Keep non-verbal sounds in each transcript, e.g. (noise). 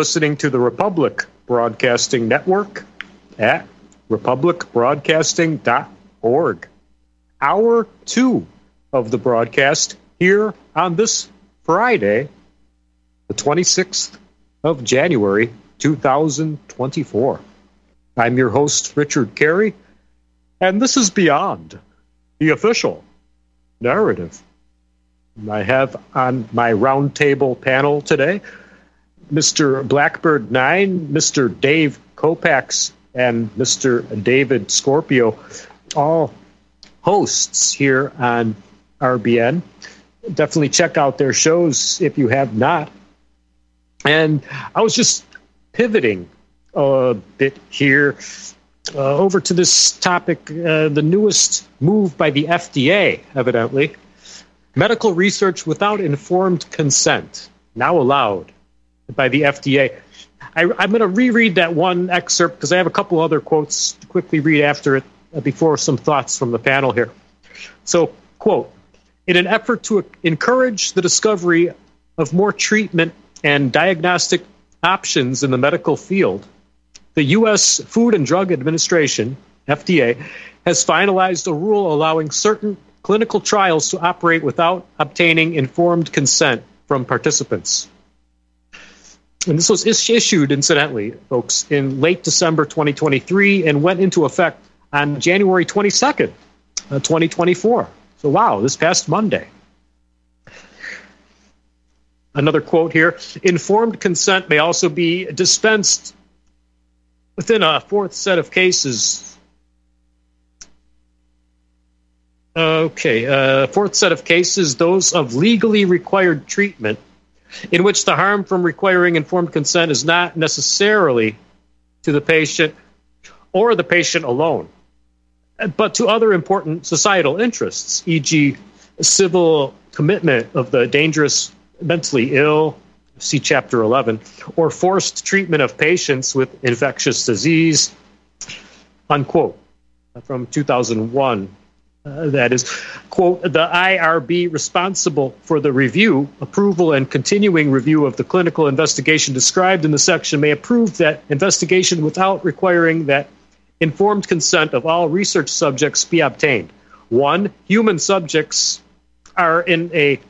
listening to the Republic Broadcasting Network at republicbroadcasting.org. Hour two of the broadcast here on this Friday, the 26th of January, 2024. I'm your host, Richard Kary, and this is Beyond the Official Narrative. I have on my roundtable panel today Mr. Blackbird 9, Mr. Dave Kopacz, and Mr. David Scorpio, all hosts here on RBN. Definitely check out their shows if you have not. And I was just pivoting a bit here uh, over to this topic uh, the newest move by the FDA, evidently. Medical research without informed consent, now allowed by the FDA. I, am going to reread that one excerpt because I have a couple other quotes to quickly read after it uh, before some thoughts from the panel here. So, quote, in an effort to encourage the discovery of more treatment and diagnostic options in the medical field, the U.S. Food and Drug Administration, FDA, has finalized a rule allowing certain clinical trials to operate without obtaining informed consent from participants. And this was issued, incidentally, folks, in late December 2023 and went into effect on January 22nd, uh, 2024. So, wow, this past Monday. Another quote here informed consent may also be dispensed within a fourth set of cases. Okay, uh, fourth set of cases, those of legally required treatment, in which the harm from requiring informed consent is not necessarily to the patient or the patient alone, but to other important societal interests, e.g., civil commitment of the dangerous mentally ill, see Chapter 11, or forced treatment of patients with infectious disease, unquote, from 2001. Uh, that is, quote, the IRB responsible for the review, approval, and continuing review of the clinical investigation described in the section may approve that investigation without requiring that informed consent of all research subjects be obtained. One, human subjects are in a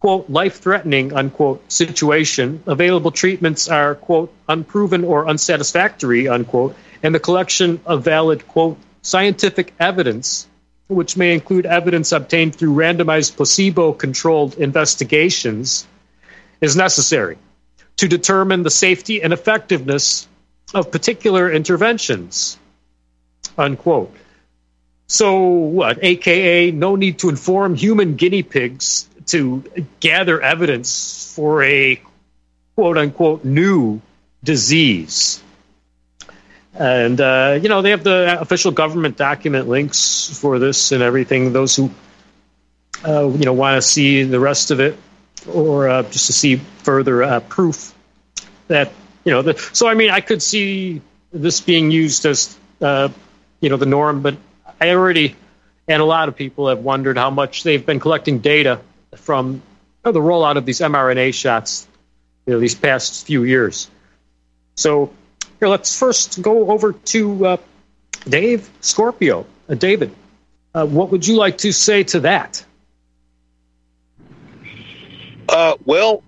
quote, life threatening, unquote, situation, available treatments are, quote, unproven or unsatisfactory, unquote, and the collection of valid, quote, scientific evidence, which may include evidence obtained through randomized placebo controlled investigations, is necessary to determine the safety and effectiveness of particular interventions, unquote. So, what, aka, no need to inform human guinea pigs to gather evidence for a quote unquote new disease. And, uh, you know, they have the official government document links for this and everything. Those who, uh, you know, want to see the rest of it or uh, just to see further uh, proof that, you know, the, so I mean, I could see this being used as, uh, you know, the norm, but I already, and a lot of people have wondered how much they've been collecting data from the rollout of these mRNA shots, you know, these past few years. So here, let's first go over to uh, Dave Scorpio. Uh, David, uh, what would you like to say to that? Uh, well,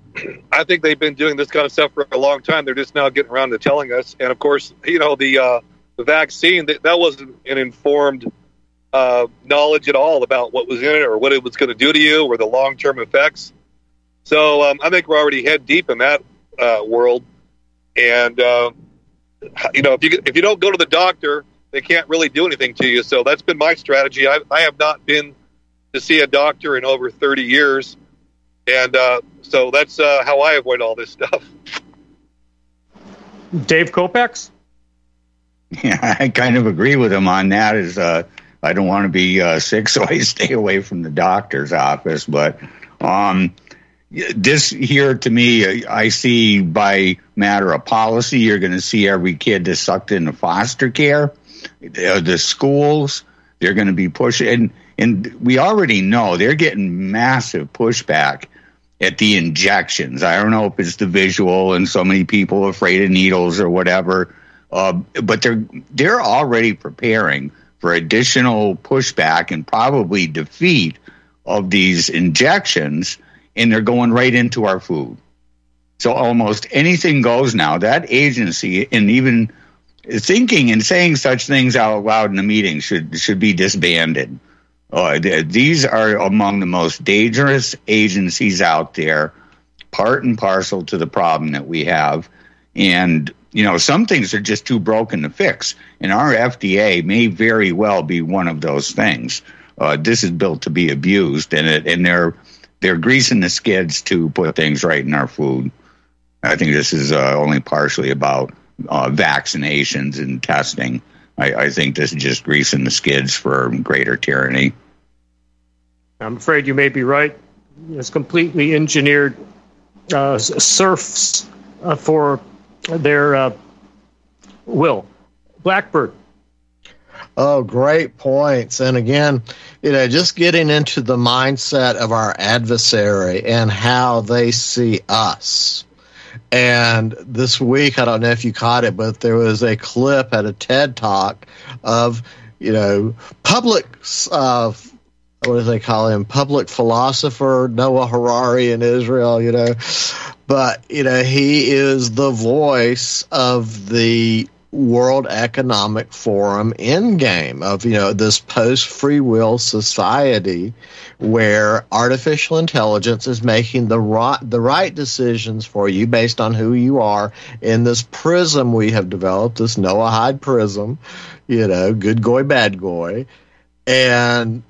I think they've been doing this kind of stuff for a long time. They're just now getting around to telling us. And of course, you know, the uh, the vaccine that, that wasn't an informed uh, knowledge at all about what was in it or what it was going to do to you or the long term effects. So um, I think we're already head deep in that uh, world. And uh, you know, if you if you don't go to the doctor, they can't really do anything to you. So that's been my strategy. I, I have not been to see a doctor in over thirty years, and uh, so that's uh, how I avoid all this stuff. Dave Kopacz. (laughs) Yeah, I kind of agree with him on that. Is uh, I don't want to be uh, sick, (laughs) so I stay away from the doctor's office. But um, this here to me, I see by matter of policy, you're going to see every kid that's sucked into foster care, the schools, they're going to be pushing, and, and we already know they're getting massive pushback at the injections. I don't know if it's the visual and so many people afraid of needles or whatever, uh, but they're they're already preparing for additional pushback and probably defeat of these injections, and they're going right into our food. So almost anything goes now. That agency and even thinking and saying such things out loud in a meeting should should be disbanded. Uh, these are among the most dangerous agencies out there, part and parcel to the problem that we have. And, you know, some things are just too broken to fix. And our FDA may very well be one of those things. Uh, this is built to be abused, and, it, and they're, they're greasing the skids to put things right in our food. I think this is uh, only partially about uh, vaccinations and testing. I, I, think this is just greasing the skids for greater tyranny. I'm afraid you may be right. It's completely engineered uh, serfs uh, for their uh, will. Blackbird. Oh, great points. And again, you know, just getting into the mindset of our adversary and how they see us. And this week, I don't know if you caught it, but there was a clip at a TED talk of, you know, public, uh, what do they call him? Public philosopher Noah Harari in Israel, you know. But, you know, he is the voice of the World Economic Forum endgame of you know this post free will society where artificial intelligence is making the right the right decisions for you based on who you are in this prism we have developed this Noahide prism, you know, good goy bad goy, and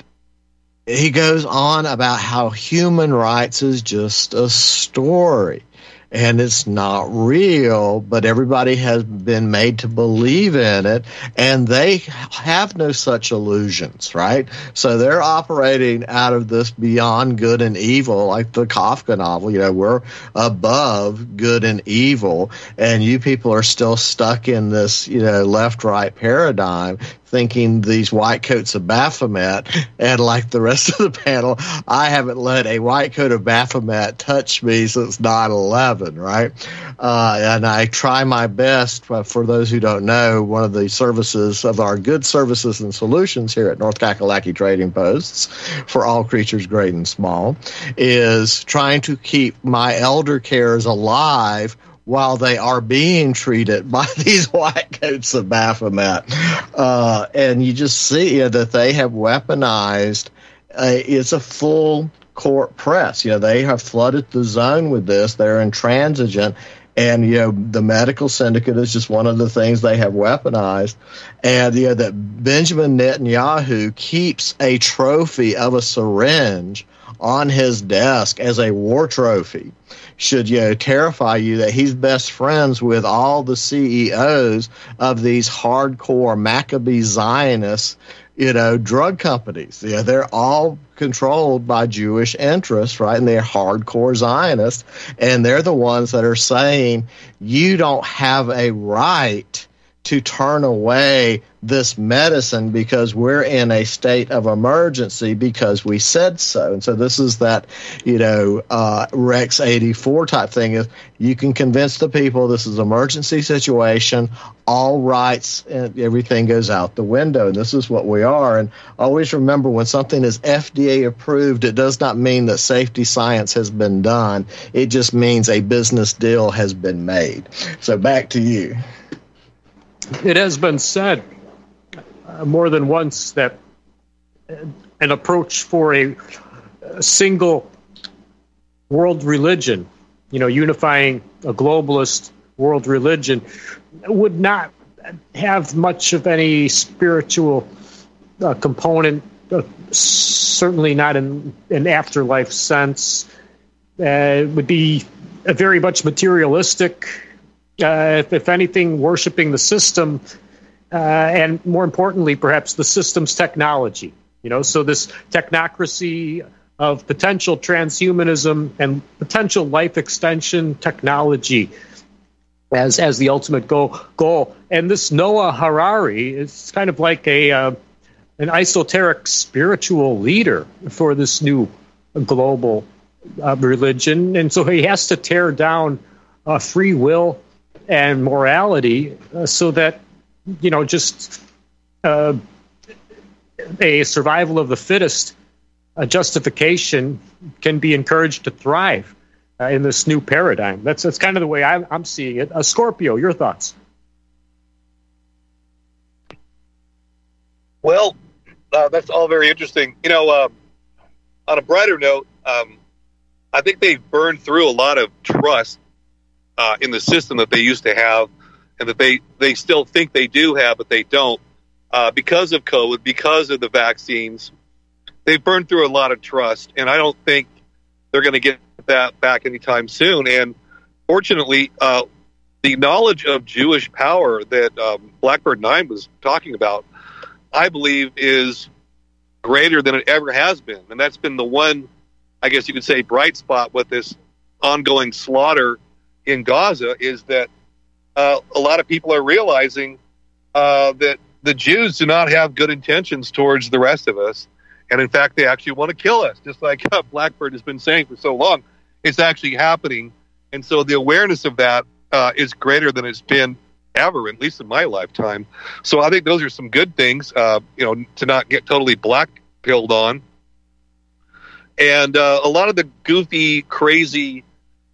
he goes on about how human rights is just a story and it's not real, but everybody has been made to believe in it, and they have no such illusions, right? So they're operating out of this beyond good and evil, like the Kafka novel. You know, we're above good and evil, and you people are still stuck in this, you know, left right paradigm thinking these white coats of Baphomet, and like the rest of the panel, I haven't let a white coat of Baphomet touch me since 9 11, right? Uh, and I try my best, but for those who don't know, one of the services of our good services and solutions here at North Kakalaki Trading Posts for all creatures great and small is trying to keep my elder cares alive while they are being treated (laughs) by these white coats of Baphomet. Uh, and you just see that they have weaponized. Uh, it's a full court press. You know, they have flooded the zone with this. They're intransigent. And, you know, the medical syndicate is just one of the things they have weaponized. And, you know, that Benjamin Netanyahu keeps a trophy of a syringe on his desk as a war trophy should you know terrify you that he's best friends with all the CEOs of these hardcore Maccabee Zionists, you know, drug companies. Yeah, they're all controlled by Jewish interests, right? And they're hardcore Zionists, and they're the ones that are saying you don't have a right to turn away this medicine because we're in a state of emergency because we said so. And so this is that, you know, uh, Rex 84 type thing is you can convince the people this is emergency situation, all rights and everything goes out the window. And this is what we are. And always remember when something is FDA approved, it does not mean that safety science has been done. It just means a business deal has been made. So back to you. It has been said uh, more than once that an approach for a, a, single world religion, you know, unifying a globalist world religion, would not have much of any spiritual uh, component, uh, certainly not in an afterlife sense. Uh, it would be very much materialistic uh, if, if, anything, worshiping the system, uh, and more importantly, perhaps the system's technology. You know, so this technocracy of potential transhumanism and potential life extension technology as as the ultimate goal. Goal, and this Noah Harari is kind of like a uh, an esoteric spiritual leader for this new global uh, religion, and so he has to tear down uh, free will and morality uh, so that you know just uh, a survival of the fittest justification can be encouraged to thrive uh, in this new paradigm. That's that's kind of the way I'm, I'm seeing it. Uh, Scorpio, your thoughts? Well, uh, that's all very interesting. You know, um, on a brighter note, um, I think they've burned through a lot of trust uh, in the system that they used to have, and that they they still think they do have, but they don't uh, because of COVID, because of the vaccines. They've burned through a lot of trust, and I don't think they're going to get that back anytime soon. And fortunately, uh, the knowledge of Jewish power that um, Blackbird Nine was talking about, I believe, is greater than it ever has been, and that's been the one, I guess you could say, bright spot with this ongoing slaughter in Gaza is that uh, a lot of people are realizing uh, that the Jews do not have good intentions towards the rest of us. And in fact, they actually want to kill us, just like uh, Blackbird has been saying for so long. It's actually happening. And so the awareness of that uh, is greater than it's been ever, at least in my lifetime. So I think those are some good things, uh, you know, to not get totally black pilled on. And uh, a lot of the goofy, crazy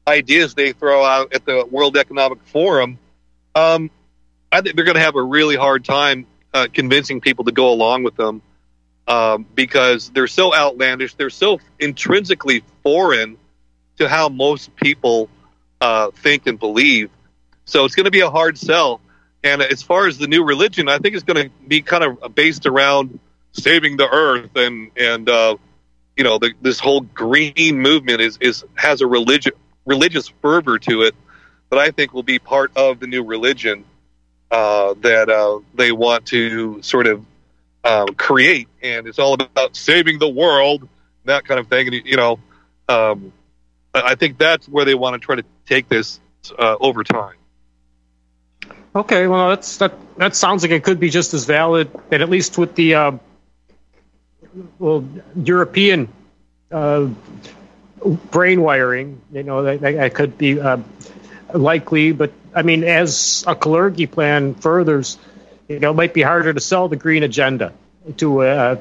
ideas they throw out at the World Economic Forum, um, I think they're going to have a really hard time uh, convincing people to go along with them um, because they're so outlandish. They're so intrinsically foreign to how most people uh, think and believe. So it's going to be a hard sell. And as far as the new religion, I think it's going to be kind of based around saving the earth and and uh, you know the, this whole green movement is is has a religious religious fervor to it that I think will be part of the new religion uh, that uh, they want to sort of um, create, and it's all about saving the world, that kind of thing. And you know, um, I think that's where they want to try to take this uh, over time. Okay, well, that's that. That sounds like it could be just as valid, and at least with the uh, well European uh, brain wiring, you know, that, that could be uh, likely. But I mean, as a Kalergi plan furthers, you know, it might be harder to sell the green agenda to uh,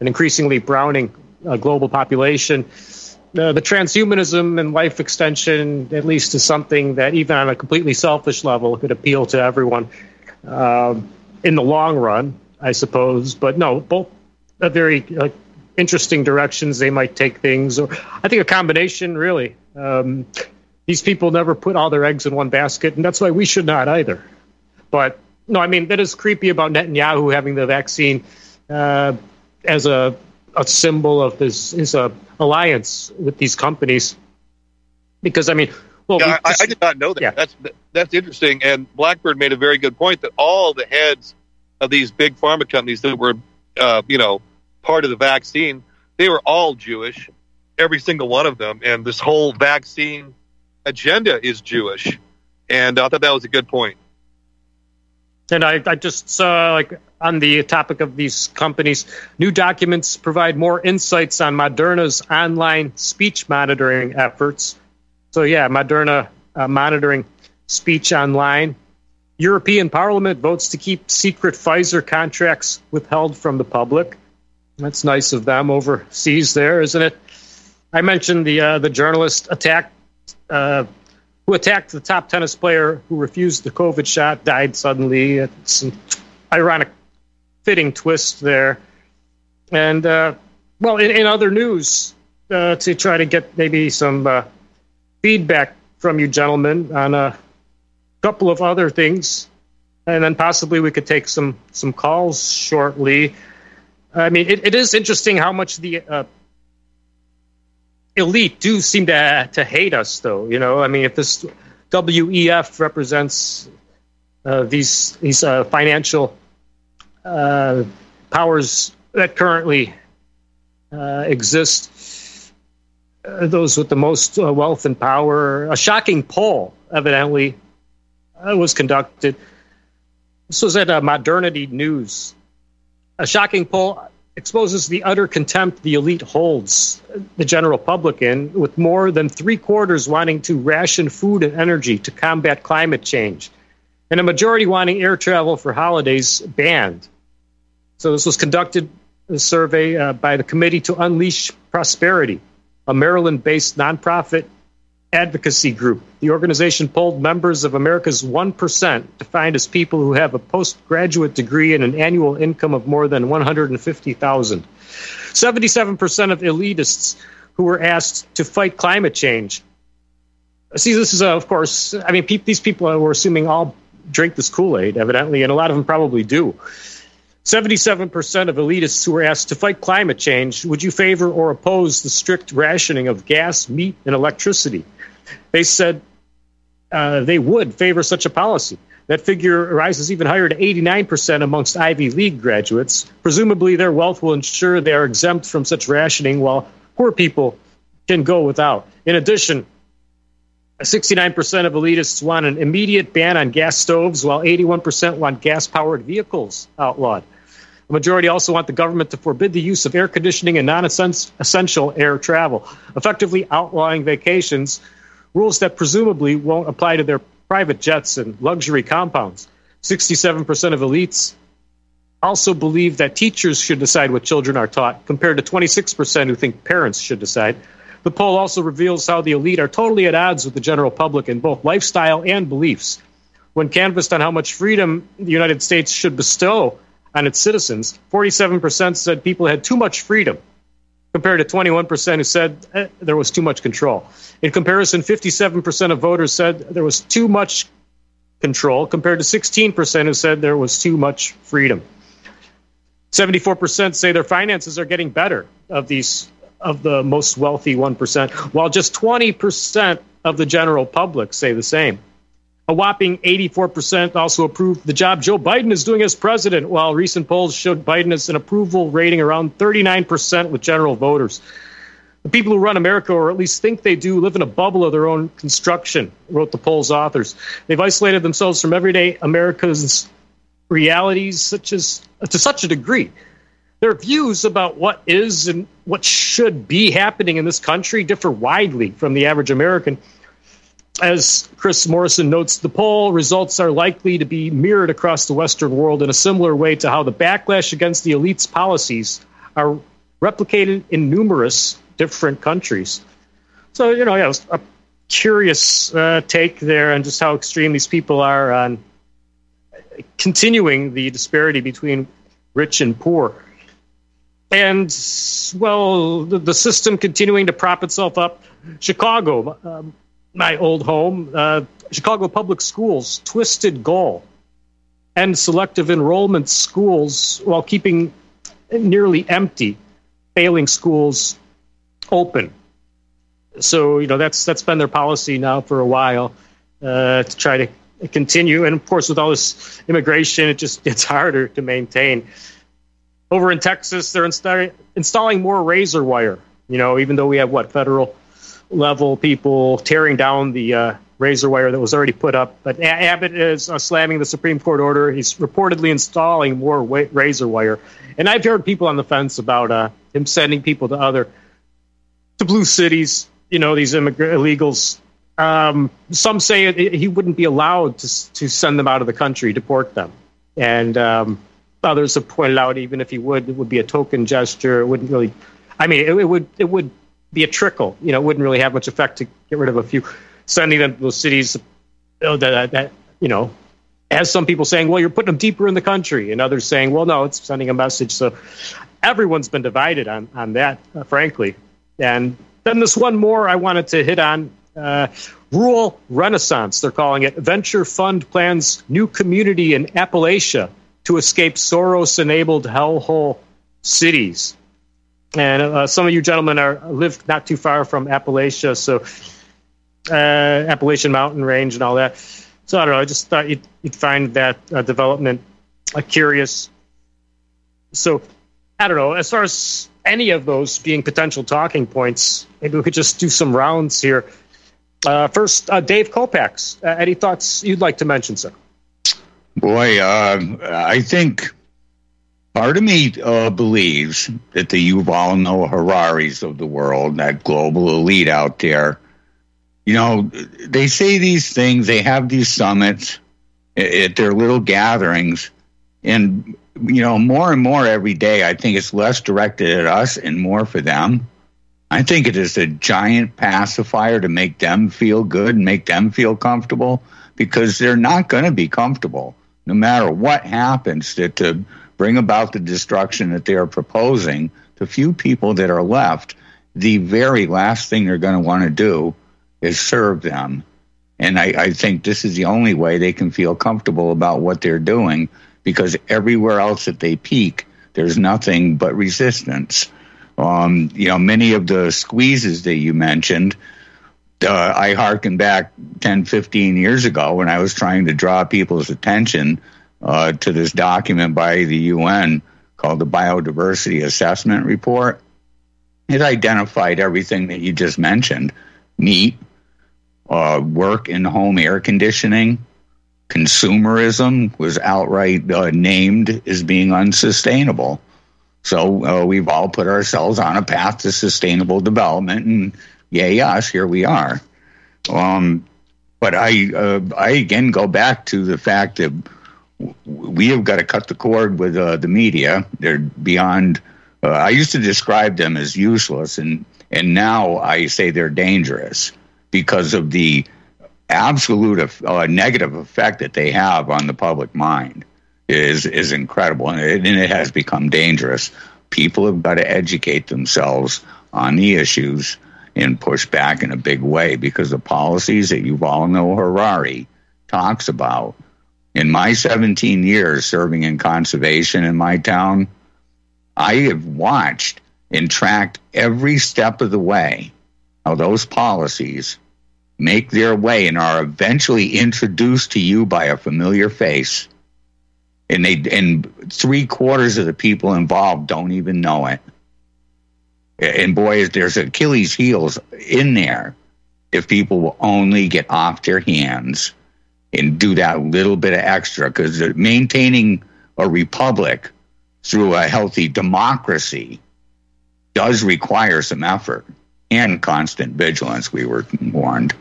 an increasingly browning uh, global population. Uh, the transhumanism and life extension, at least, is something that, even on a completely selfish level, could appeal to everyone um, in the long run, I suppose. But no, both a very interesting directions they might take things, or I think a combination, really. Um, these people never put all their eggs in one basket, and that's why we should not either. But no, I mean that is creepy about Netanyahu having the vaccine uh, as a, a symbol of this his uh, alliance with these companies. Because I mean, well, yeah, I, I, did not know that. Yeah. That's that's interesting. And Blackbird made a very good point that all the heads of these big pharma companies that were, uh, you know, part of the vaccine, they were all Jewish, every single one of them. And this whole vaccine agenda is Jewish. And I thought that was a good point. And I, I just saw, like, on the topic of these companies, new documents provide more insights on Moderna's online speech monitoring efforts. So, yeah, Moderna uh, monitoring speech online. European Parliament votes to keep secret Pfizer contracts withheld from the public. That's nice of them overseas, there, isn't it? I mentioned the uh, the journalist attack uh, who attacked the top tennis player who refused the COVID shot died suddenly. It's an ironic, fitting twist there. And, uh, well, in, in, other news, uh, to try to get maybe some uh, feedback from you gentlemen on a couple of other things, and then possibly we could take some, some calls shortly. I mean, it, it is interesting how much the uh, elite do seem to to hate us, though. You know, I mean, if this WEF represents uh, these these uh, financial uh, powers that currently uh, exist, uh, those with the most wealth and power, a shocking poll evidently was conducted. This was at Modernity News A shocking poll exposes the utter contempt the elite holds the general public in, with more than three quarters wanting to ration food and energy to combat climate change, and a majority wanting air travel for holidays banned. So, this was conducted a survey uh, by the Committee to Unleash Prosperity, a Maryland based nonprofit advocacy group. The organization polled members of America's 1%, defined as people who have a postgraduate degree and an annual income of more than 150,000. 77% of elitists who were asked to fight climate change. See, this is, uh, of course, I mean, pe- these people were assuming all drink this Kool Aid, evidently, and a lot of them probably do. 77% of elitists who were asked to fight climate change would you favor or oppose the strict rationing of gas, meat, and electricity? They said uh, they would favor such a policy. That figure rises even higher to 89% amongst Ivy League graduates. Presumably, their wealth will ensure they are exempt from such rationing, while poor people can go without. In addition, 69% of elitists want an immediate ban on gas stoves, while 81% want gas powered vehicles outlawed. The majority also want the government to forbid the use of air conditioning and non essential air travel, effectively outlawing vacations, rules that presumably won't apply to their private jets and luxury compounds. 67% of elites also believe that teachers should decide what children are taught, compared to 26% who think parents should decide. The poll also reveals how the elite are totally at odds with the general public in both lifestyle and beliefs. When canvassed on how much freedom the United States should bestow on its citizens, 47% said people had too much freedom, compared to 21% who said eh, there was too much control. In comparison, 57% of voters said there was too much control, compared to 16% who said there was too much freedom. 74% say their finances are getting better of these of the most wealthy 1%, while just 20% of the general public say the same. A whopping 84% also approved the job Joe Biden is doing as president, while recent polls showed Biden as an approval rating around 39% with general voters. The people who run America, or at least think they do, live in a bubble of their own construction, wrote the poll's authors. They've isolated themselves from everyday America's realities such as to such a degree. Their views about what is and what should be happening in this country differ widely from the average American as Chris Morrison notes, the poll results are likely to be mirrored across the Western world in a similar way to how the backlash against the elite's policies are replicated in numerous different countries. So, you know, yeah, a curious uh, take there on just how extreme these people are on continuing the disparity between rich and poor. And, well, the, the system continuing to prop itself up. Chicago, um, my old home, uh, Chicago Public Schools' twisted goal and selective enrollment schools while keeping nearly empty failing schools open. So you know that's that's been their policy now for a while uh, to try to continue. And of course, with all this immigration, it just gets (laughs) harder to maintain. Over in Texas, they're insta- installing more razor wire. You know, even though we have what federal level people tearing down the uh, razor wire that was already put up. But Abbott is uh, slamming the Supreme Court order. He's reportedly installing more wa- razor wire. And I've heard people on the fence about uh, him sending people to other to blue cities. You know, these immig- illegals. Um, some say he wouldn't be allowed to to send them out of the country, deport them, and um, others have pointed out even if he would, it would be a token gesture. It wouldn't really. I mean, it, it would it would be a trickle. You know, it wouldn't really have much effect to get rid of a few, sending them to those cities know, that, that, you know, as some people saying, well, you're putting them deeper in the country, and others saying, well, no, it's sending a message. So everyone's been divided on, on that, uh, frankly. And then this one more I wanted to hit on uh, rural renaissance, they're calling it. Venture fund plans new community in Appalachia to escape Soros enabled hellhole cities. And uh, some of you gentlemen are live not too far from Appalachia, so uh, Appalachian Mountain Range and all that. So I don't know. I just thought you'd, you'd find that uh, development uh, curious. So I don't know. As far as any of those being potential talking points, maybe we could just do some rounds here. Uh, first, uh, Dave Kopacz. any thoughts you'd like to mention, sir? Boy, I think Part of me uh, believes that the Yuval Noah Hararis of the world, that global elite out there, you know, they say these things, they have these summits at their little gatherings, and you know, more and more every day, I think it's less directed at us and more for them. I think it is a giant pacifier to make them feel good and make them feel comfortable because they're not going to be comfortable no matter what happens to, to bring about the destruction that they are proposing. The few people that are left, the very last thing they're going to want to do is serve them. And I, I think this is the only way they can feel comfortable about what they're doing because everywhere else that they peak, there's nothing but resistance. Um, you know, many of the squeezes that you mentioned, uh, I harken back 10, 15 years ago when I was trying to draw people's attention uh, to this document by the UN called the Biodiversity Assessment Report. It identified everything that you just mentioned meat, uh, work in home air conditioning, consumerism was outright uh, named as being unsustainable. So uh, we've all put ourselves on a path to sustainable development, and yay us, here we are. Um, but I, uh, I again go back to the fact that we have got to cut the cord with uh, the media. They're beyond. Uh, I used to describe them as useless, and and now I say they're dangerous because of the absolute uh, negative effect that they have on the public mind is is incredible, and it, and it has become dangerous. People have got to educate themselves on the issues and push back in a big way because the policies that Yuval Noah Harari talks about. In my 17 years serving in conservation in my town, I have watched and tracked every step of the way how those policies make their way and are eventually introduced to you by a familiar face. And they and three quarters of the people involved don't even know it. And boy, there's Achilles heels in there if people will only get off their hands and do that little bit of extra because maintaining a republic through a healthy democracy does require some effort and constant vigilance, we were warned.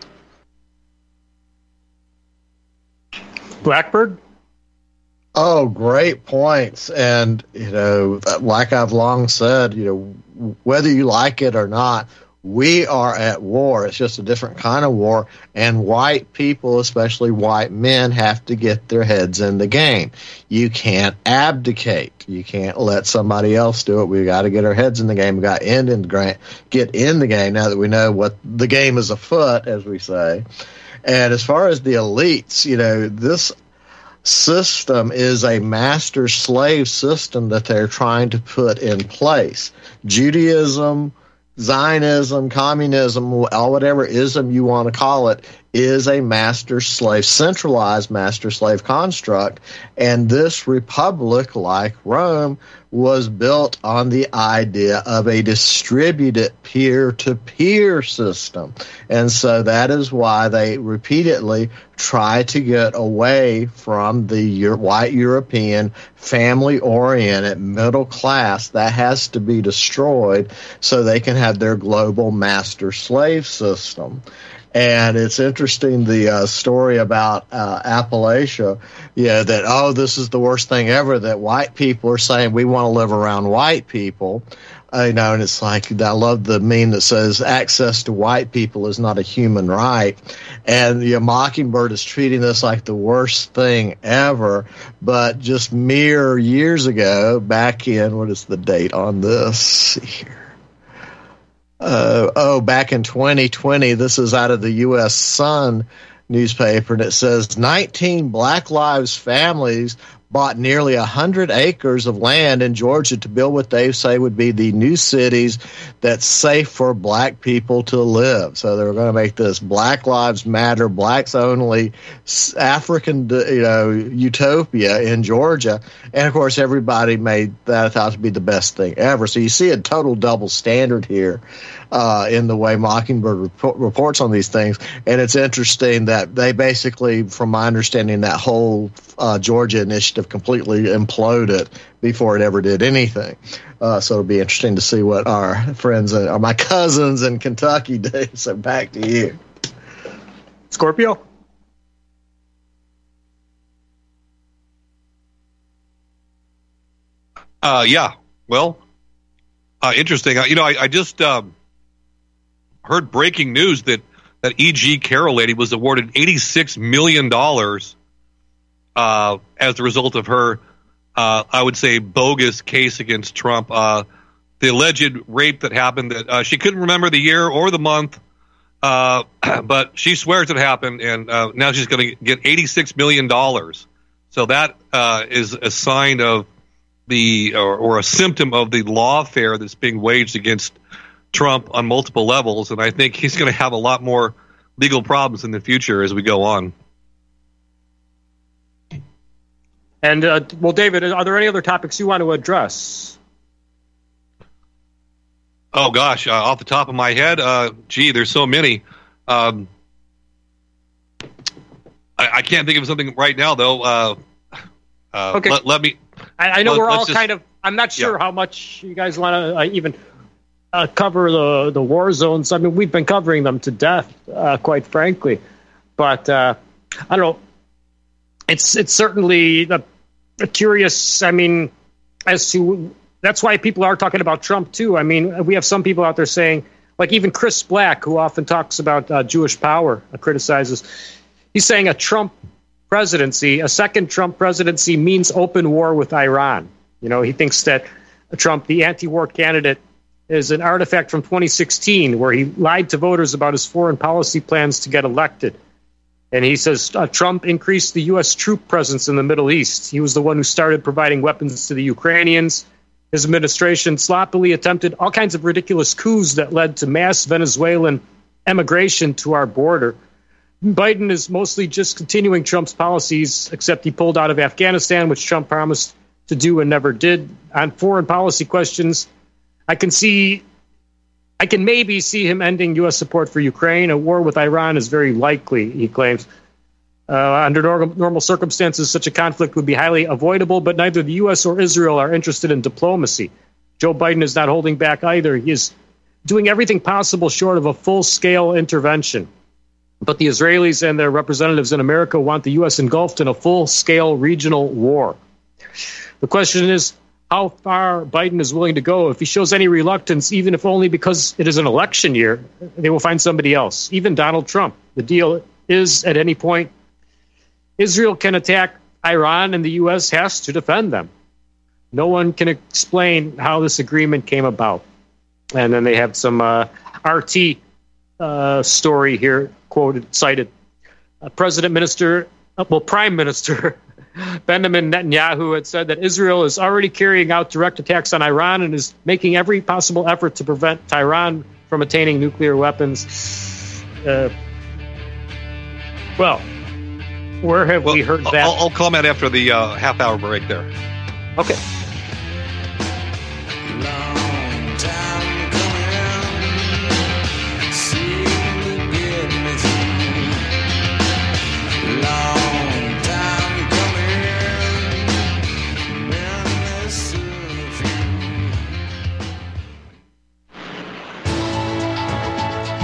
Blackbird? Oh, great points. And, you know, like I've long said, you know, whether you like it or not, we are at war. It's just a different kind of war. And white people, especially white men, have to get their heads in the game. You can't abdicate. You can't let somebody else do it. We've got to get our heads in the game. We've got to end in the get in the game now that we know what the game is afoot, as we say. And as far as the elites, you know, this system is a master slave system that they're trying to put in place. Judaism, Zionism, communism, or whatever ism you want to call it, is a master slave, centralized master slave construct. And this republic, like Rome, was built on the idea of a distributed peer to peer system. And so that is why they repeatedly try to get away from the white European family oriented middle class that has to be destroyed so they can have their global master slave system. And it's interesting the uh, story about uh, Appalachia, yeah, that oh, this is the worst thing ever. That white people are saying we want to live around white people, uh, you know, and it's like I love the meme that says access to white people is not a human right, and the Mockingbird is treating this like the worst thing ever. But just mere years ago, back in what is the date on this? here uh, oh, back in 2020, this is out of the U.S. Sun newspaper, and it says 19 Black Lives families bought nearly 100 acres of land in Georgia to build what they say would be the new cities that's safe for black people to live. So they're going to make this Black Lives Matter, blacks only African you know utopia in Georgia. And of course everybody made that out to be the best thing ever. So you see a total double standard here uh, in the way Mockingbird rep- reports on these things. And it's interesting that they basically, from my understanding, that whole uh, Georgia initiative completely imploded before it ever did anything. Uh, so it'll be interesting to see what our friends, uh, or my cousins in Kentucky (laughs) do. So back to you, Scorpio. Uh, yeah. Well, uh, interesting. Uh, you know, I, I just um, heard breaking news that that E.G. Carroll lady was awarded eighty six million dollars uh, as a result of her, uh, I would say, bogus case against Trump. Uh, the alleged rape that happened that uh, she couldn't remember the year or the month, uh, (clears throat) but she swears it happened, and uh, now she's going to get eighty six million dollars. So that is a sign of the or, or, a symptom of the lawfare that's being waged against Trump on multiple levels, and I think he's going to have a lot more legal problems in the future as we go on. And uh, well, David, are there any other topics you want to address? Oh gosh, uh, off the top of my head, uh, gee, there's so many. Um, I, I, can't think of something right now, though. Uh, uh, okay. Let, let me I, I know let, we're all just, kind of. I'm not sure yeah. how much you guys want to uh, even uh, cover the the war zones. I mean, we've been covering them to death, uh, quite frankly. But uh, I don't know. It's it's certainly a, a curious. I mean, as to that's why people are talking about Trump too. I mean, we have some people out there saying, like even Chris Black, who often talks about uh, Jewish power, uh, criticizes. He's saying a Trump presidency, a second Trump presidency means open war with Iran. You know, he thinks that Trump, the anti war candidate, is an artifact from 2016 where he lied to voters about his foreign policy plans to get elected. And he says uh, Trump increased the U.S. troop presence in the Middle East. He was the one who started providing weapons to the Ukrainians. His administration sloppily attempted all kinds of ridiculous coups that led to mass Venezuelan emigration to our border. Biden is mostly just continuing Trump's policies, except he pulled out of Afghanistan, which Trump promised to do and never did. On foreign policy questions, I can see, I can maybe see him ending U.S. support for Ukraine. A war with Iran is very likely, he claims. Uh, under normal, circumstances, such a conflict would be highly avoidable, but neither the U.S. or Israel are interested in diplomacy. Joe Biden is not holding back either. He is doing everything possible short of a full scale intervention. But the Israelis and their representatives in America want the U.S. engulfed in a full scale regional war. The question is how far Biden is willing to go. If he shows any reluctance, even if only because it is an election year, they will find somebody else, even Donald Trump. The deal is at any point, Israel can attack Iran and the U.S. has to defend them. No one can explain how this agreement came about. And then they have some uh, RT uh, story here quoted, cited. Uh, President Minister, uh, well, Prime Minister (laughs) Benjamin Netanyahu had said that Israel is already carrying out direct attacks on Iran and is making every possible effort to prevent Tehran from attaining nuclear weapons. Uh, well, where have well, we heard that? I'll, I'll comment after the uh, half hour break there. Okay.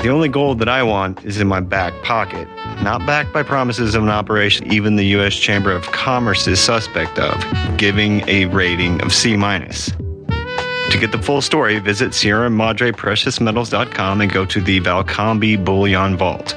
the only gold that I want is in my back pocket, not backed by promises of an operation even the U.S. Chamber of Commerce is suspect of, giving a rating of C minus. To get the full story, visit Sierra Madre Precious Metals.com and go to the Valcambi Bullion Vault.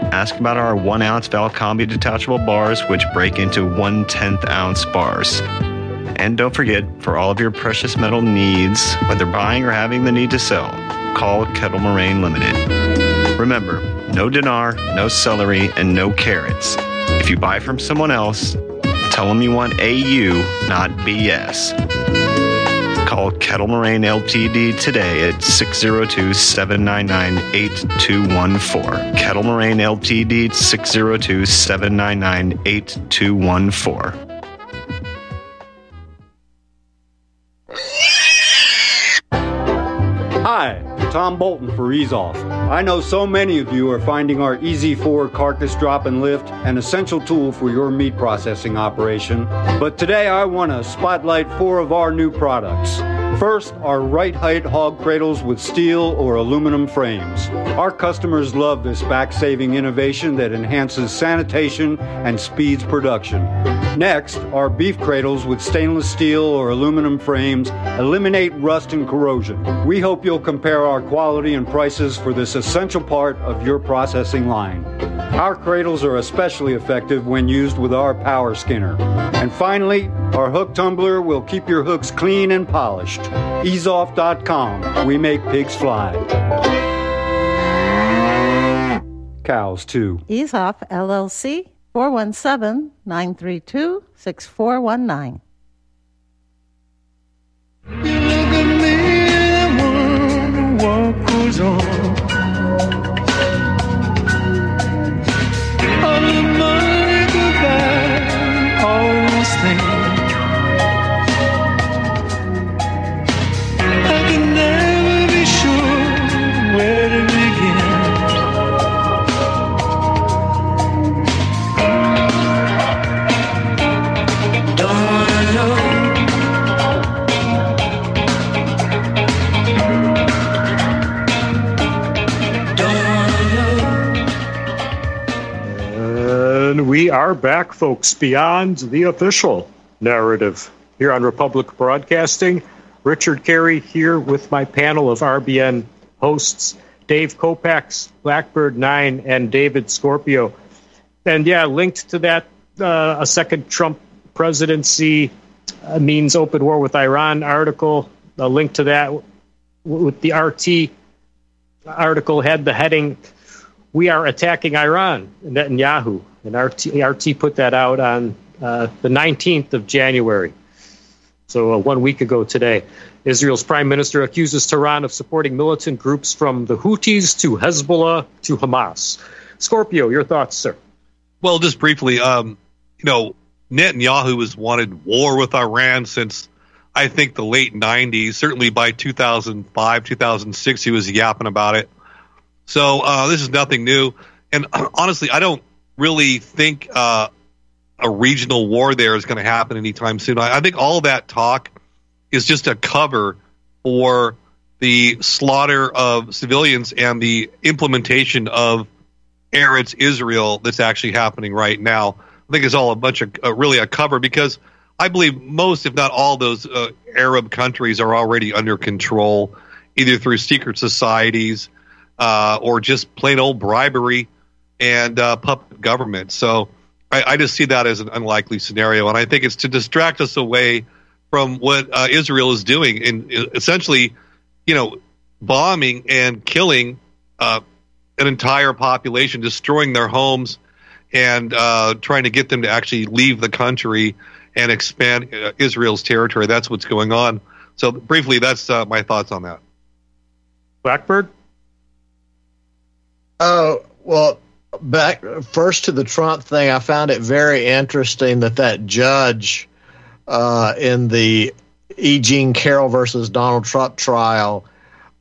Ask about our 1 ounce Valcambi detachable bars, which break into one tenth ounce bars. And don't forget, for all of your precious metal needs, whether buying or having the need to sell, call Kettle Moraine Limited. Remember, no dinar, no celery, and no carrots. If you buy from someone else, Tell them you want AU, not BS. Call Kettle Moraine Ltd today at 602 799 8214. Kettle Moraine Ltd 602 799 8214. Tom Bolton for Ease Off. I know so many of you are finding our Easy 4 carcass drop and lift an essential tool for your meat processing operation. But today I want to spotlight four of our new products. First, our right height hog cradles with steel or aluminum frames. Our customers love this back saving innovation that enhances sanitation and speeds production. Next, our beef cradles with stainless steel or aluminum frames eliminate rust and corrosion. We hope you'll compare our quality and prices for this essential part of your processing line. Our cradles are especially effective when used with our power skinner. And finally, our hook tumbler will keep your hooks clean and polished. EaseOff.com. We make pigs fly. Cows, too. Ease Off LLC 417 932 6419. What goes on? All the money goodbye, all are back, folks, beyond the official narrative here on Republic Broadcasting. Richard Kary here with my panel of RBN hosts, Dave Kopacz, Blackbird 9, and David Scorpio. And yeah, linked to that, uh, a second Trump presidency uh, means open war with Iran article, a link to that with the RT article had the heading we are attacking Iran, Netanyahu. And RT, RT put that out on uh, the 19th of January. So uh, one week ago today. Israel's prime minister accuses Tehran of supporting militant groups from the Houthis to Hezbollah to Hamas. Scorpio, your thoughts, sir? Well, just briefly, um, you know, Netanyahu has wanted war with Iran since I think the late 90s. Certainly by 2005, 2006, he was yapping about it. So uh, this is nothing new. And (clears throat) honestly, I don't really think uh, a regional war there is going to happen anytime soon. I, I think all that talk is just a cover for the slaughter of civilians and the implementation of Eretz Israel that's actually happening right now. I think it's all a bunch of uh, really a cover because I believe most, if not all, those uh, Arab countries are already under control, either through secret societies uh, or just plain old bribery and uh, puppet government. So I, I just see that as an unlikely scenario, and I think it's to distract us away from what uh, Israel is doing and uh, essentially, you know, bombing and killing uh, an entire population, destroying their homes, and uh, trying to get them to actually leave the country and expand uh, Israel's territory. That's what's going on. So briefly, that's uh, my thoughts on that. Blackbird? Oh, well, back first to the Trump thing, I found it very interesting that that judge uh, in the E. Jean Carroll versus Donald Trump trial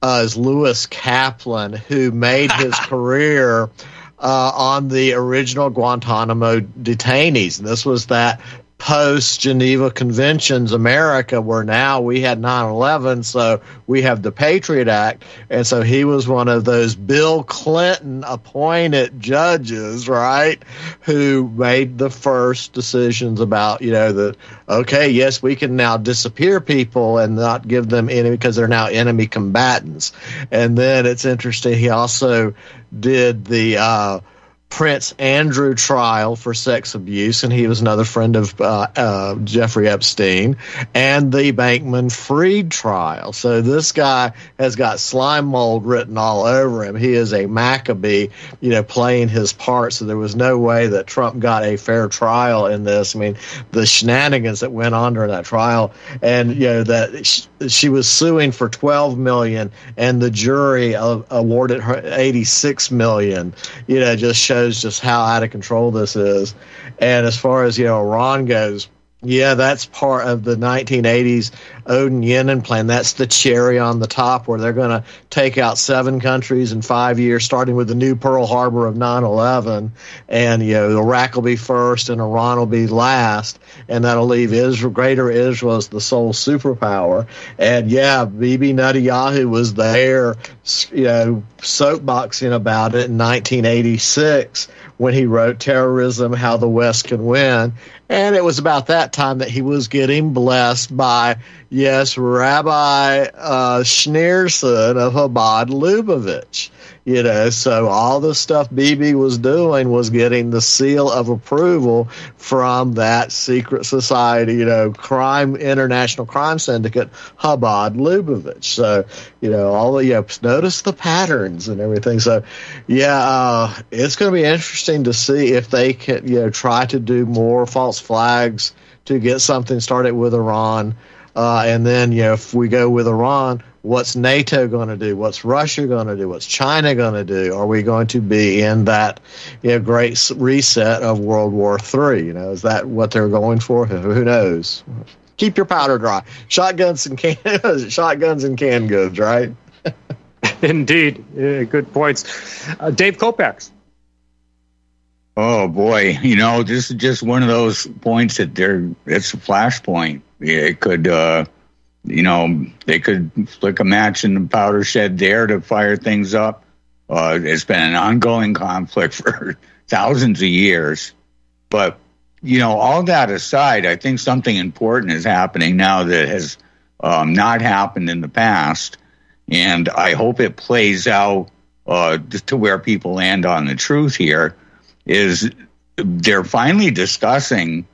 uh, is Lewis Kaplan, who made his (laughs) career uh, on the original Guantanamo detainees. And this was that post Geneva Conventions America, where now we had 9 11, so we have the Patriot Act. And so he was one of those Bill Clinton appointed judges, right, who made the first decisions about, you know, that, okay, yes, we can now disappear people and not give them any because they're now enemy combatants. And then it's interesting, he also did the, uh, Prince Andrew trial for sex abuse, and he was another friend of uh, uh, Jeffrey Epstein, and the Bankman Fried trial. So this guy has got slime mold written all over him. He is a Maccabee, you know, playing his part. So there was no way that Trump got a fair trial in this. I mean, the shenanigans that went on during that trial, and you know that she was suing for 12 million, and the jury awarded her 86 million. You know, just shows shows just how out of control this is. And as far as you know, Iran goes, yeah, that's part of the 1980s Oded Yinon plan. That's the cherry on the top where they're going to take out seven countries in five years, starting with the new Pearl Harbor of 9/11, and you know Iraq will be first and Iran will be last, and that'll leave Israel, Greater Israel as the sole superpower. And yeah, Bibi Netanyahu was there, you know, soapboxing about it in 1986 when he wrote Terrorism How the West Can Win. And it was about that time that he was getting blessed by, yes, Rabbi uh, Schneerson of Chabad Lubavitch. You know, so all the stuff BB was doing was getting the seal of approval from that secret society, you know, crime, international crime syndicate, Chabad Lubavitch. So, you know, all the, you know, notice the patterns and everything. So, yeah, uh, it's going to be interesting to see if they can, you know, try to do more false flags to get something started with Iran. Uh, and then, you know, if we go with Iran, what's NATO going to do? What's Russia going to do? What's China going to do? Are we going to be in that you know, great reset of World War III? You know, is that what they're going for? Who knows? Keep your powder dry. Shotguns and can (laughs) shotguns and canned goods, right? (laughs) Indeed, yeah, good points. Uh, Dave Kopacz. Oh boy, you know this is just one of those points that there. It's a flashpoint. It could. Uh, you know, they could flick a match in the powder shed there to fire things up. Uh, it's been an ongoing conflict (laughs) for thousands of years. But, you know, all that aside, I think something important is happening now that has um, not happened in the past. And I hope it plays out uh, to where people land on the truth here is they're finally discussing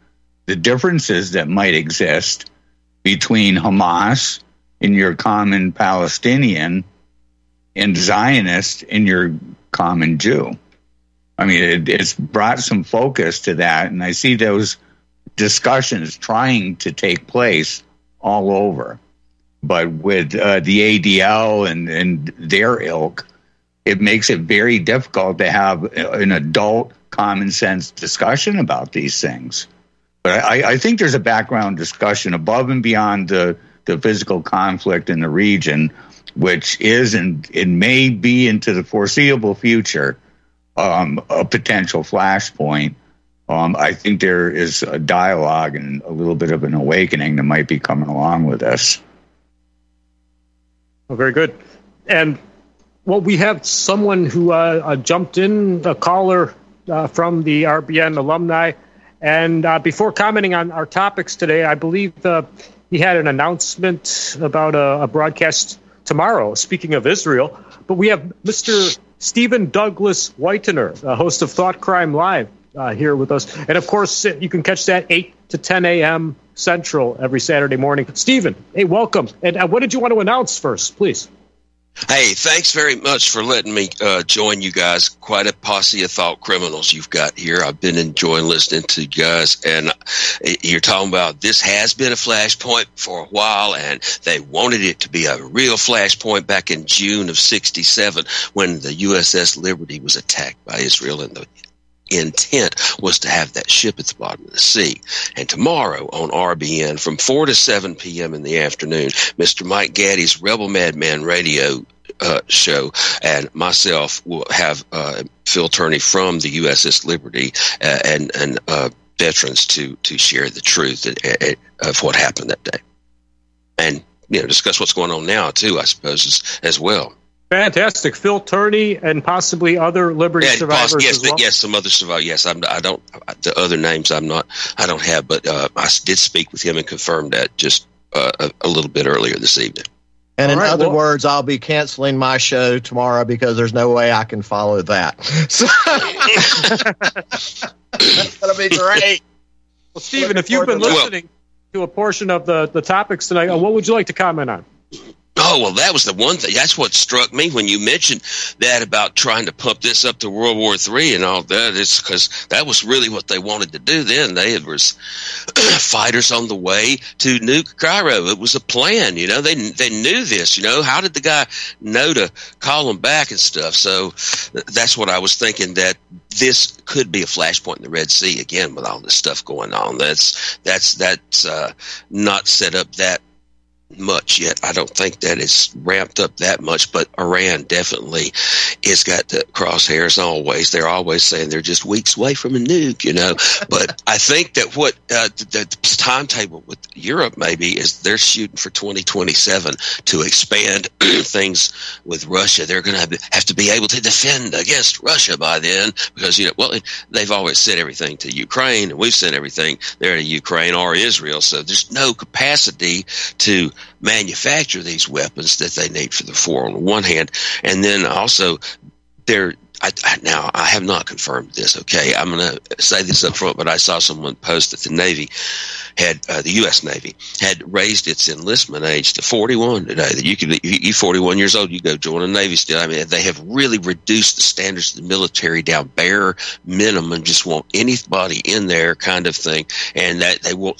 the differences that might exist between Hamas and your common Palestinian and Zionist and your common Jew. I mean, it, it's brought some focus to that, and I see those discussions trying to take place all over. But with uh, the ADL and, and their ilk, it makes it very difficult to have an adult common sense discussion about these things. But I, I think there's a background discussion above and beyond the, the physical conflict in the region, which is and it may be into the foreseeable future um, a potential flashpoint. Um, I think there is a dialogue and a little bit of an awakening that might be coming along with this. Oh, very good. And well, we have someone who uh, uh, jumped in, a caller uh, from the RBN alumni. And uh, before commenting on our topics today, I believe uh, he had an announcement about a, a, broadcast tomorrow, speaking of Israel. But we have Mr. Steven Douglas Whitener, host of Thought Crime Live, uh, here with us. And of course, you can catch that 8 to 10 a.m. Central every Saturday morning. Steven, hey, welcome. And uh, what did you want to announce first, please? Hey, thanks very much for letting me uh, join you guys. Quite a posse of thought criminals you've got here. I've been enjoying listening to you guys, and uh, you're talking about this has been a flashpoint for a while, and they wanted it to be a real flashpoint back in June of '67 when the USS Liberty was attacked by Israel, and the intent was to have that ship at the bottom of the sea. And tomorrow on RBN from 4 to 7 p.m. in the afternoon, Mr. Mike Gaddy's Rebel Madman radio uh, show and myself will have uh, Phil Tourney from the USS Liberty uh, and, and uh, veterans to to share the truth of what happened that day, and you know discuss what's going on now too. I suppose as, as well. Fantastic, Phil Tourney and possibly other Liberty yeah, survivors. yes, well? yes, some other survivors. Yes, I'm, I don't. The other names I'm not. I don't have, but uh, I did speak with him and confirmed that just uh, a, a, little bit earlier this evening. And All in right, other well, words, I'll be canceling my show tomorrow because there's no way I can follow that. (laughs) So that's going to be great. Well, Stephen, if you've been listening to a portion of the, the topics tonight, what would you like to comment on? Oh well, that was the one thing. That's what struck me when you mentioned that about trying to pump this up to World War Three and all that. It's because that was really what they wanted to do. Then they had was (clears throat) fighters on the way to nuke Cairo. It was a plan. You know, they they knew this. You know, how did the guy know to call them back and stuff? So that's what I was thinking. That this could be a flashpoint in the Red Sea again with all this stuff going on. That's that's that's uh, not set up that much yet. I don't think that it's ramped up that much, but Iran definitely has got the crosshairs always. They're always saying they're just weeks away from a nuke, you know. but (laughs) I think that what uh, the, the, timetable with Europe maybe is they're shooting for 2027 to expand (clears throat) things with Russia. They're going to have to be able to defend against Russia by then because, you know, well, they've always sent everything to Ukraine and we've sent everything there to Ukraine or Israel. So there's no capacity to manufacture these weapons that they need for the war on the one hand, and then also they're I, now I have not confirmed this. Okay, I'm going to say this up front, but I saw someone post that the Navy had uh, the U.S. Navy had raised its enlistment age to 41 today. That you could you 41 years old, you go join a Navy still. I mean, they have really reduced the standards of the military down bare minimum. Just want anybody in there, kind of thing, and that they will,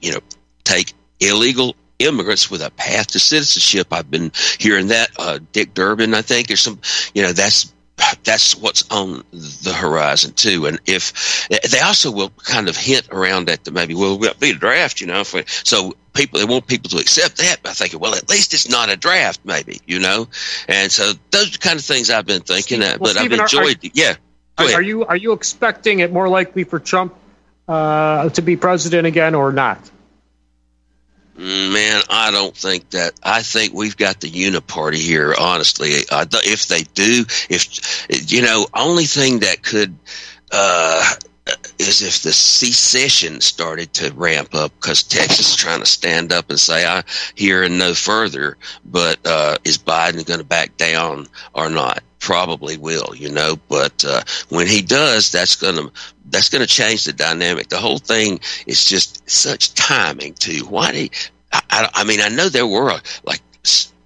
you know, take illegal immigrants with a path to citizenship. I've been hearing that. Uh, Dick Durbin, I think, or some, you know, that's that's what's on the horizon too. And if they also will kind of hint around that, that maybe well, will be a draft, you know, we, so people they want people to accept that by thinking, well, at least it's not a draft, maybe, you know. And so those are the kind of things I've been thinking. Well, but Stephen, I've enjoyed. Are, yeah. Are, are, you are you expecting it more likely for Trump uh, to be president again or not? Man, I don't think that. I think we've got the uniparty here. Honestly, if they do, if you know, only thing that could uh, is if the secession started to ramp up because Texas is trying to stand up and say, "I hear and no further." But uh, is Biden going to back down or not? Probably will, you know. But uh, when he does, that's to that's to change the dynamic. The whole thing is just such timing too. Why do I, I, I mean I know there were like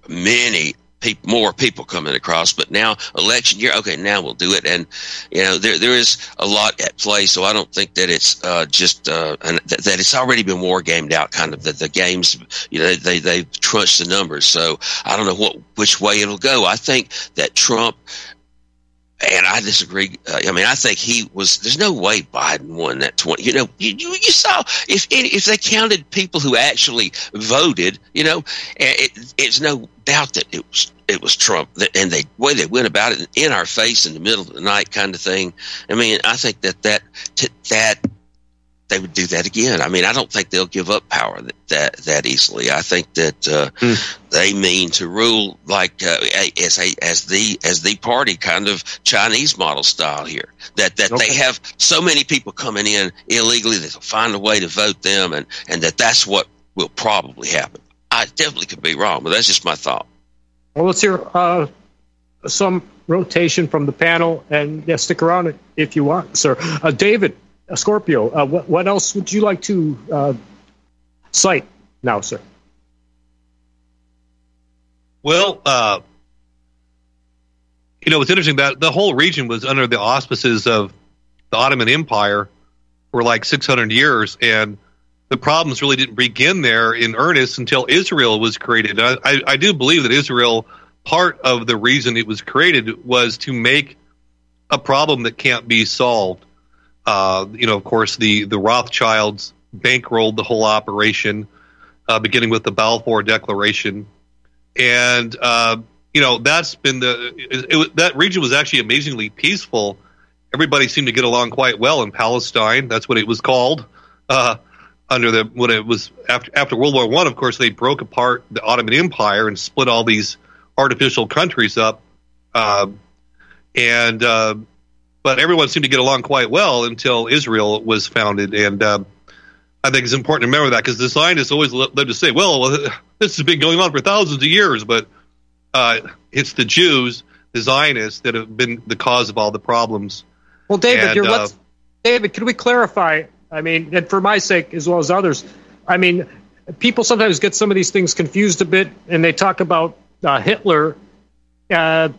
many people, more people coming across, but now election year, okay, now we'll do it, and you know there there is a lot at play, so I don't think that it's uh, just uh, an, that, it's already been war gamed out, kind of that the games, you know, they they trunched the numbers, so I don't know what which way it'll go. I think that Trump and I disagree. Uh, I mean, I think he was. There's no way Biden won that twenty. You know, you, you, you saw if if they counted people who actually voted, you know, it, it's no doubt that it was it was Trump. And the way they went about it in our face in the middle of the night, kind of thing. I mean, I think that that that they would do that again. I mean, I don't think they'll give up power that that, that easily. I think that uh, mm. they mean to rule like uh, as a, as the as the party kind of Chinese model style here. That that okay. they have so many people coming in illegally that they'll find a way to vote them, and and that that's what will probably happen. I definitely could be wrong, but that's just my thought. Well, let's hear uh, some rotation from the panel, and yeah, stick around if you want, sir. Uh, David, Scorpio, uh, what, what, else would you like to uh, cite now, sir? Well, uh, you know, it's interesting that the whole region was under the auspices of the Ottoman Empire for like 600 years, and the problems really didn't begin there in earnest until Israel was created. I, I, I do believe that Israel, part of the reason it was created was to make a problem that can't be solved. Uh, you know, of course, the the Rothschilds bankrolled the whole operation, uh, beginning with the Balfour Declaration, and uh, you know that's been the it, it, that region was actually amazingly peaceful everybody seemed to get along quite well in Palestine. That's what it was called. Uh, under the what it was after after World War One, of course, they broke apart the Ottoman Empire and split all these artificial countries up. Uh, and but everyone seemed to get along quite well until Israel was founded, and uh, I think it's important to remember that because the Zionists always love to say, "Well, (laughs) this has been going on for thousands of years," but uh, it's the Jews, the Zionists, that have been the cause of all the problems. Well, David, And, you're, uh, let's, David, can we clarify? I mean, and for my sake as well as others, I mean, people sometimes get some of these things confused a bit, and they talk about uh, Hitler uh,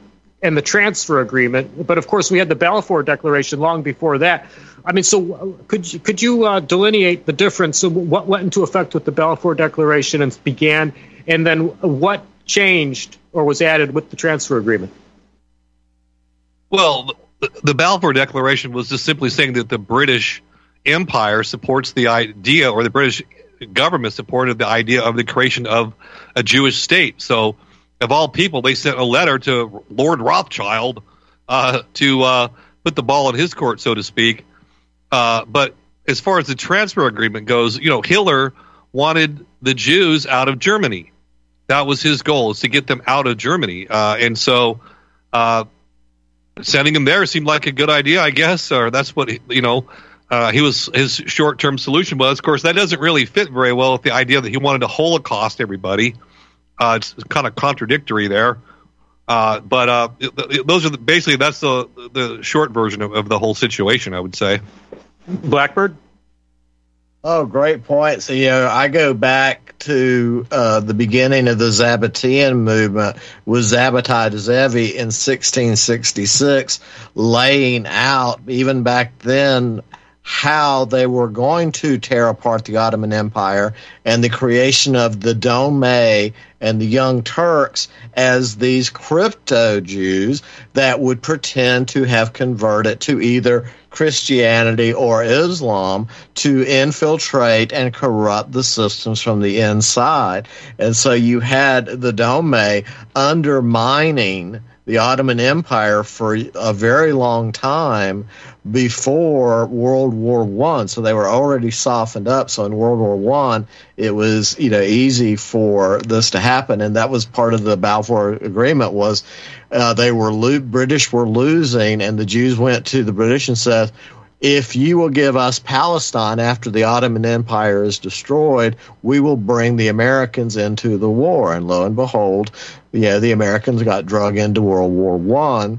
and the transfer agreement. But of course, we had the Balfour Declaration long before that. I mean, so could you, could you uh, delineate the difference of what went into effect with the Balfour Declaration and began, and then what changed or was added with the transfer agreement? Well, the, the Balfour Declaration was just simply saying that the British Empire supports the idea, or the British government supported the idea of the creation of a Jewish state. So, of all people, they sent a letter to Lord Rothschild uh, to uh, put the ball in his court, so to speak. Uh, but as far as the transfer agreement goes, you know, Hitler wanted the Jews out of Germany. That was his goal, is to get them out of Germany. Uh, and so, uh, sending him there seemed like a good idea, I guess, or that's what you know. Uh, he was his short term solution was. Of course, that doesn't really fit very well with the idea that he wanted to Holocaust everybody. Uh, it's kind of contradictory there. Uh, but uh, th- th- those are the, basically that's the the short version of, of the whole situation. I would say. Blackbird. Oh, great point. So, you know, I go back to uh, the beginning of the Sabbatean movement with Sabbatai Zevi in 1666, laying out, even back then, how they were going to tear apart the Ottoman Empire and the creation of the Dome and the Young Turks as these crypto Jews that would pretend to have converted to either Christianity or Islam to infiltrate and corrupt the systems from the inside. And so you had the Dome undermining the Ottoman Empire for a very long time before World War One. So they were already softened up. So in World War One, it was you know easy for this to happen, and that was part of the Balfour Agreement. Was uh, they were lo- British were losing, and the Jews went to the British and said. If you will give us Palestine after the Ottoman Empire is destroyed, we will bring the Americans into the war. And lo and behold, yeah, the Americans got drug into World War One,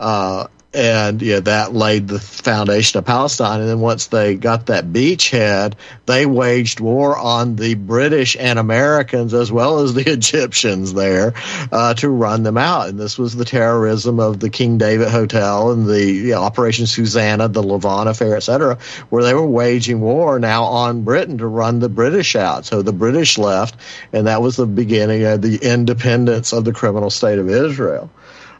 uh, and yeah, that laid the foundation of Palestine. And then once they got that beachhead, they waged war on the British and Americans as well as the (laughs) Egyptians there uh, to run them out. And this was the terrorism of the King David Hotel and the you know, Operation Susanna, the Lavon affair, et cetera, where they were waging war now on Britain to run the British out. So the British left, and that was the beginning of the independence of the criminal state of Israel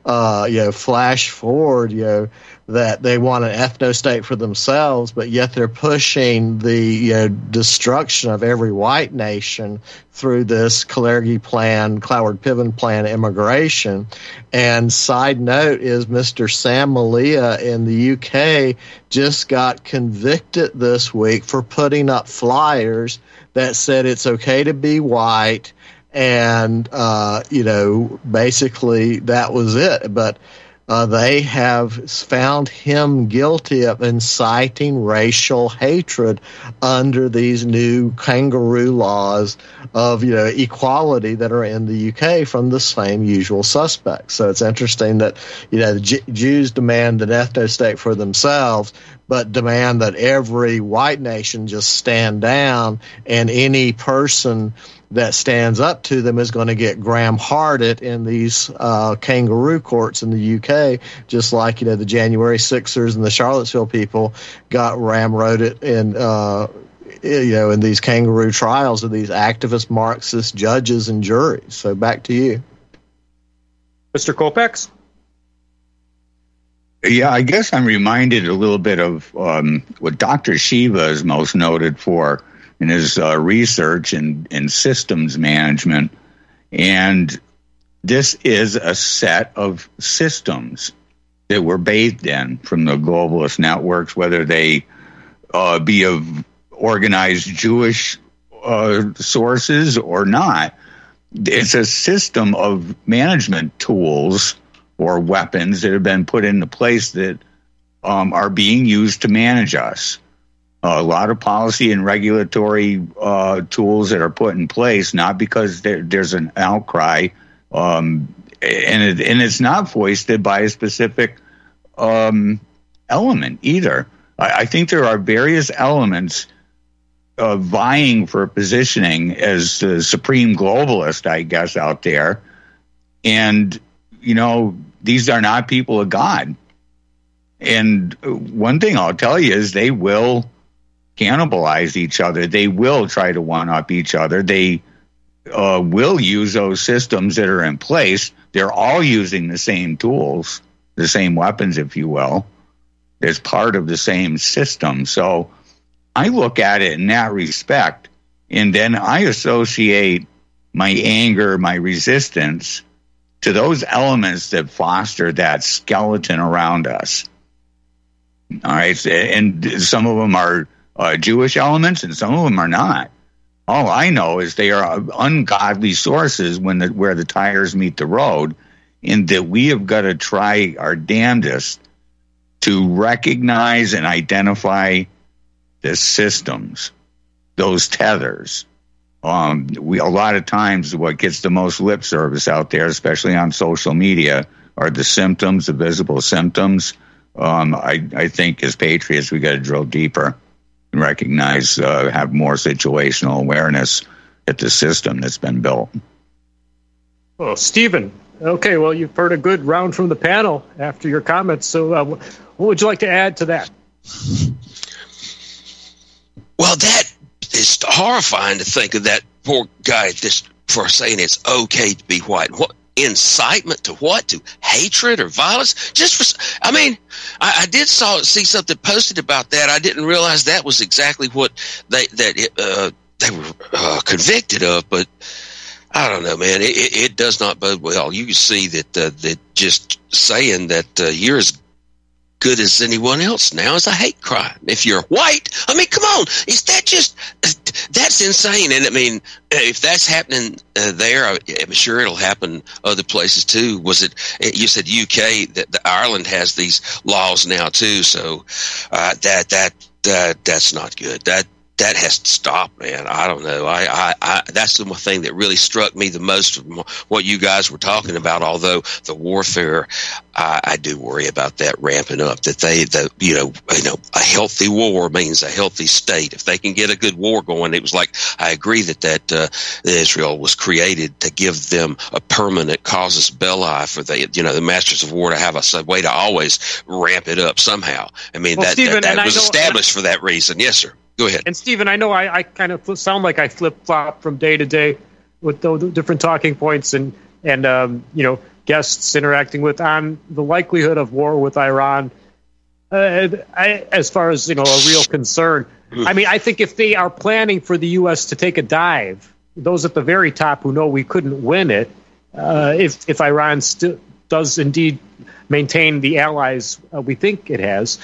uh, you know, flash forward, you know, that they want an ethno state for themselves, but yet they're pushing the you know, destruction of every white nation through this Kalergi plan, Cloward Piven plan immigration. And side note is Mr. Sam Melia in the UK just got convicted this week for putting up flyers that said it's okay to be white and uh, you know basically that was it but uh, they have found him guilty of inciting racial hatred under these new kangaroo laws of you know equality that are in the UK from the same usual suspects. So it's interesting that you know the Jews demand an ethno state for themselves, but demand that every white nation just stand down and any person that stands up to them is going to get Graham Harded in these uh, kangaroo courts in the UK, just like you know the January Sixers and the Charlottesville people got ramroded in. Uh, you know, in these kangaroo trials of these activist Marxist judges and juries. So back to you, Mr. Kopacz. Yeah, I guess I'm reminded a little bit of um, what Dr. Shiva is most noted for in his uh, research in, in systems management. And this is a set of systems. that we're bathed in from the globalist networks, whether they uh, be of organized Jewish uh, sources or not. It's a system of management tools or weapons that have been put into place that um, are being used to manage us. A lot of policy and regulatory uh, tools that are put in place, not because there, there's an outcry, um, and it, and it's not foisted by a specific um, element either. I, I, think there are various elements uh, vying for positioning as the supreme globalist, I guess, out there, and you know these are not people of God. And one thing I'll tell you is they will cannibalize each other. They will try to one up each other. They uh, will use those systems that are in place. They're all using the same tools, the same weapons, if you will, as part of the same system. So I look at it in that respect, and then I associate my anger, my resistance to those elements that foster that skeleton around us. All right. And some of them are uh, Jewish elements and some of them are not. All I know is they are ungodly sources when the, where the tires meet the road, and that we have got to try our damnedest to recognize and identify the systems, those tethers. Um, we a lot of times what gets the most lip service out there, especially on social media, are the symptoms, the visible symptoms um, I, I think as patriots, we got to drill deeper recognize, uh, have more situational awareness at the system that's been built. Well, Stephen, okay, well, you've heard a good round from the panel after your comments. So, uh, what would you like to add to that? Well, that is horrifying to think of that poor guy just for saying it's okay to be white. What incitement to what? To hatred or violence? Just for, I mean, I, I did saw see something posted about that. I didn't realize that was exactly what they that uh, they were uh, convicted of, but. I don't know, man. It, it, it, does not bode well. You can see that uh, that just saying that uh, you're as good as anyone else now is a hate crime. If you're white, I mean, come on, is that just that's insane? And I mean, if that's happening uh, there, I'm sure it'll happen other places too. Was it? You said UK that the Ireland has these laws now too, so uh, that that that that's not good. That that has to stop, man. I don't know. I, I, I, that's the thing that really struck me the most from what you guys were talking about. Although the warfare, I, I do worry about that ramping up. That they, the, you know, you know, a healthy war means a healthy state. If they can get a good war going, it was like I agree that that uh, Israel was created to give them a permanent casus belli for the, you know, the masters of war to have a way to always ramp it up somehow. I mean, well, that, Stephen, that, that was established for that reason. Yes, sir. Go ahead. And Stephen, I know I, I kind of sound like I flip flop from day to day with the, the different talking points and and um, you know guests interacting with on the likelihood of war with Iran. Uh, I, as far as you know, a real concern. I mean, I think if they are planning for the U.S. to take a dive, those at the very top who know we couldn't win it, uh, if if Iran still does indeed maintain the allies uh, we think it has,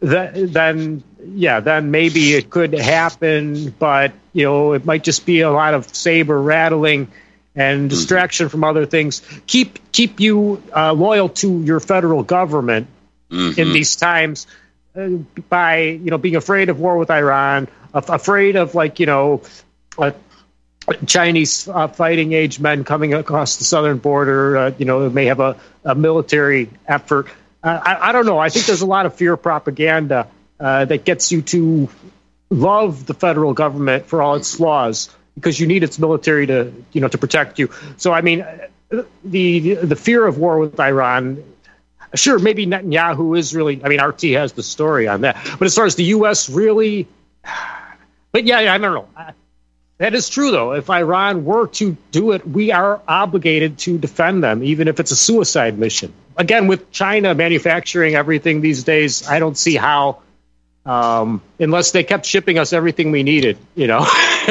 that, then yeah, then maybe it could happen, but you know, it might just be a lot of saber rattling and mm-hmm. distraction mm-hmm. from other things. Keep keep you uh, loyal to your federal government mm-hmm. in these times uh, by you know being afraid of war with Iran, afraid of like you know. Uh, Chinese uh, fighting age men coming across the southern border, uh, you know, may have a, a military effort. Uh, I, I, don't know. I think there's a lot of fear propaganda uh, that gets you to love the federal government for all its flaws because you need its military to you know to protect you. So I mean, the the fear of war with Iran. Sure, maybe Netanyahu is really. I mean, RT has the story on that. But as far as the U.S. really, but yeah, I don't know. That is true, though. If Iran were to do it, we are obligated to defend them, even if it's a suicide mission. Again, with China manufacturing everything these days, I don't see how um, unless they kept shipping us everything we needed, you know. (laughs)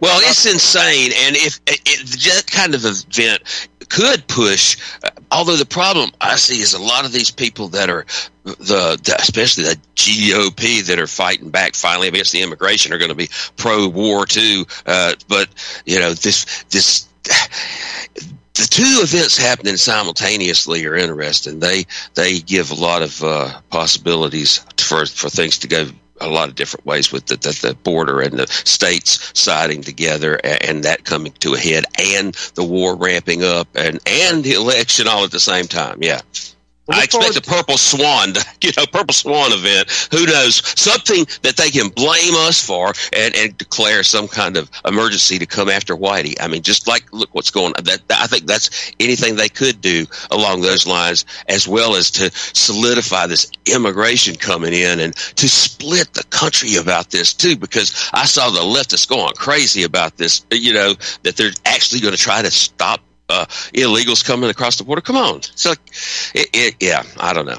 well, it's insane, and if it, that kind of event could push. Uh, although the problem I see is a lot of these people that are the, the, especially the GOP that are fighting back finally against the immigration are going to be pro war too. Uh, but you know this this the two events happening simultaneously are interesting. They they give a lot of uh, possibilities for for things to go a lot of different ways with the, the, the, border and the states siding together and that coming to a head and the war ramping up and and the election all at the same time. Yeah. I expect a purple swan, (laughs) you know, purple swan event. Who knows? Something that they can blame us for and, and declare some kind of emergency to come after Whitey. I mean, just like look what's going on. That, I think that's anything they could do along those lines, as well as to solidify this immigration coming in and to split the country about this too. Because I saw the leftists going crazy about this. You know that they're actually going to try to stop uh, illegals coming across the border. Come on. So, it, it, yeah, I don't know.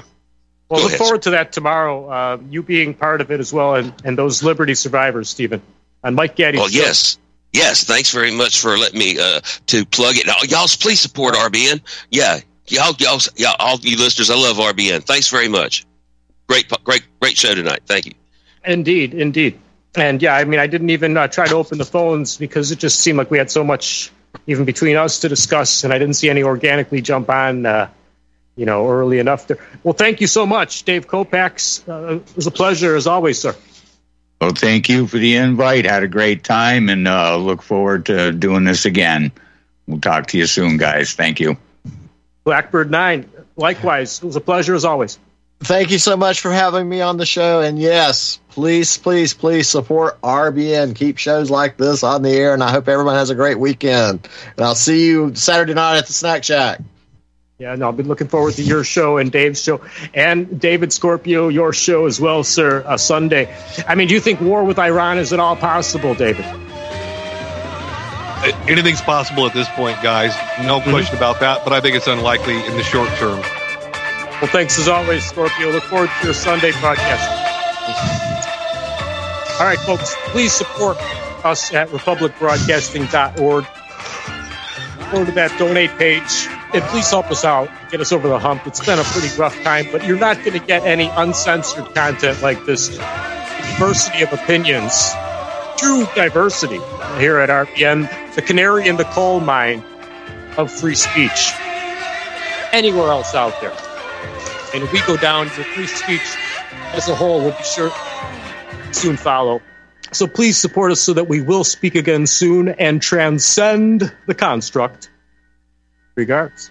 Well, Go look ahead, forward to that tomorrow. Uh, you being part of it as well, and, and those Liberty survivors, Stephen, and Mike Gaddy. Well, yes, yes. Thanks very much for letting me uh, to plug it. Y'all, please support RBN. Yeah, y'all, y'all, y'all, all you listeners. I love RBN. Thanks very much. Great, great, great show tonight. Thank you. Indeed, indeed. And yeah, I mean, I didn't even uh, try to open the phones because it just seemed like we had so much even between us to discuss, and I didn't see any organically jump on, uh, you know, early enough. To, well, thank you so much, Dave Kopacz. Uh, it was a pleasure as always, sir. Well, thank you for the invite. Had a great time, and uh, look forward to doing this again. We'll talk to you soon, guys. Thank you. Blackbird Nine. Likewise, it was a pleasure as always. Thank you so much for having me on the show. And yes, please, please, please support RBN. Keep shows like this on the air. And I hope everyone has a great weekend. And I'll see you Saturday night at the Snack Shack. Yeah, no, I've been looking forward to your show and Dave's show, and David Scorpio, your show as well, sir. Uh, Sunday. I mean, do you think war with Iran is at all possible, David? Anything's possible at this point, guys. No mm-hmm. question about that. But I think it's unlikely in the short term. Well, thanks as always, Scorpio. Look forward to your Sunday podcast. All right, folks, please support us at republicbroadcasting.org. Go to that donate page and please help us out, get us over the hump. It's been a pretty rough time, but you're not going to get any uncensored content like this. Diversity of opinions, true diversity here at RBN, the canary in the coal mine of free speech. Anywhere else out there. And we go down, the free speech as a whole will be sure soon follow. So please support us so that we will speak again soon and transcend the construct. Regards.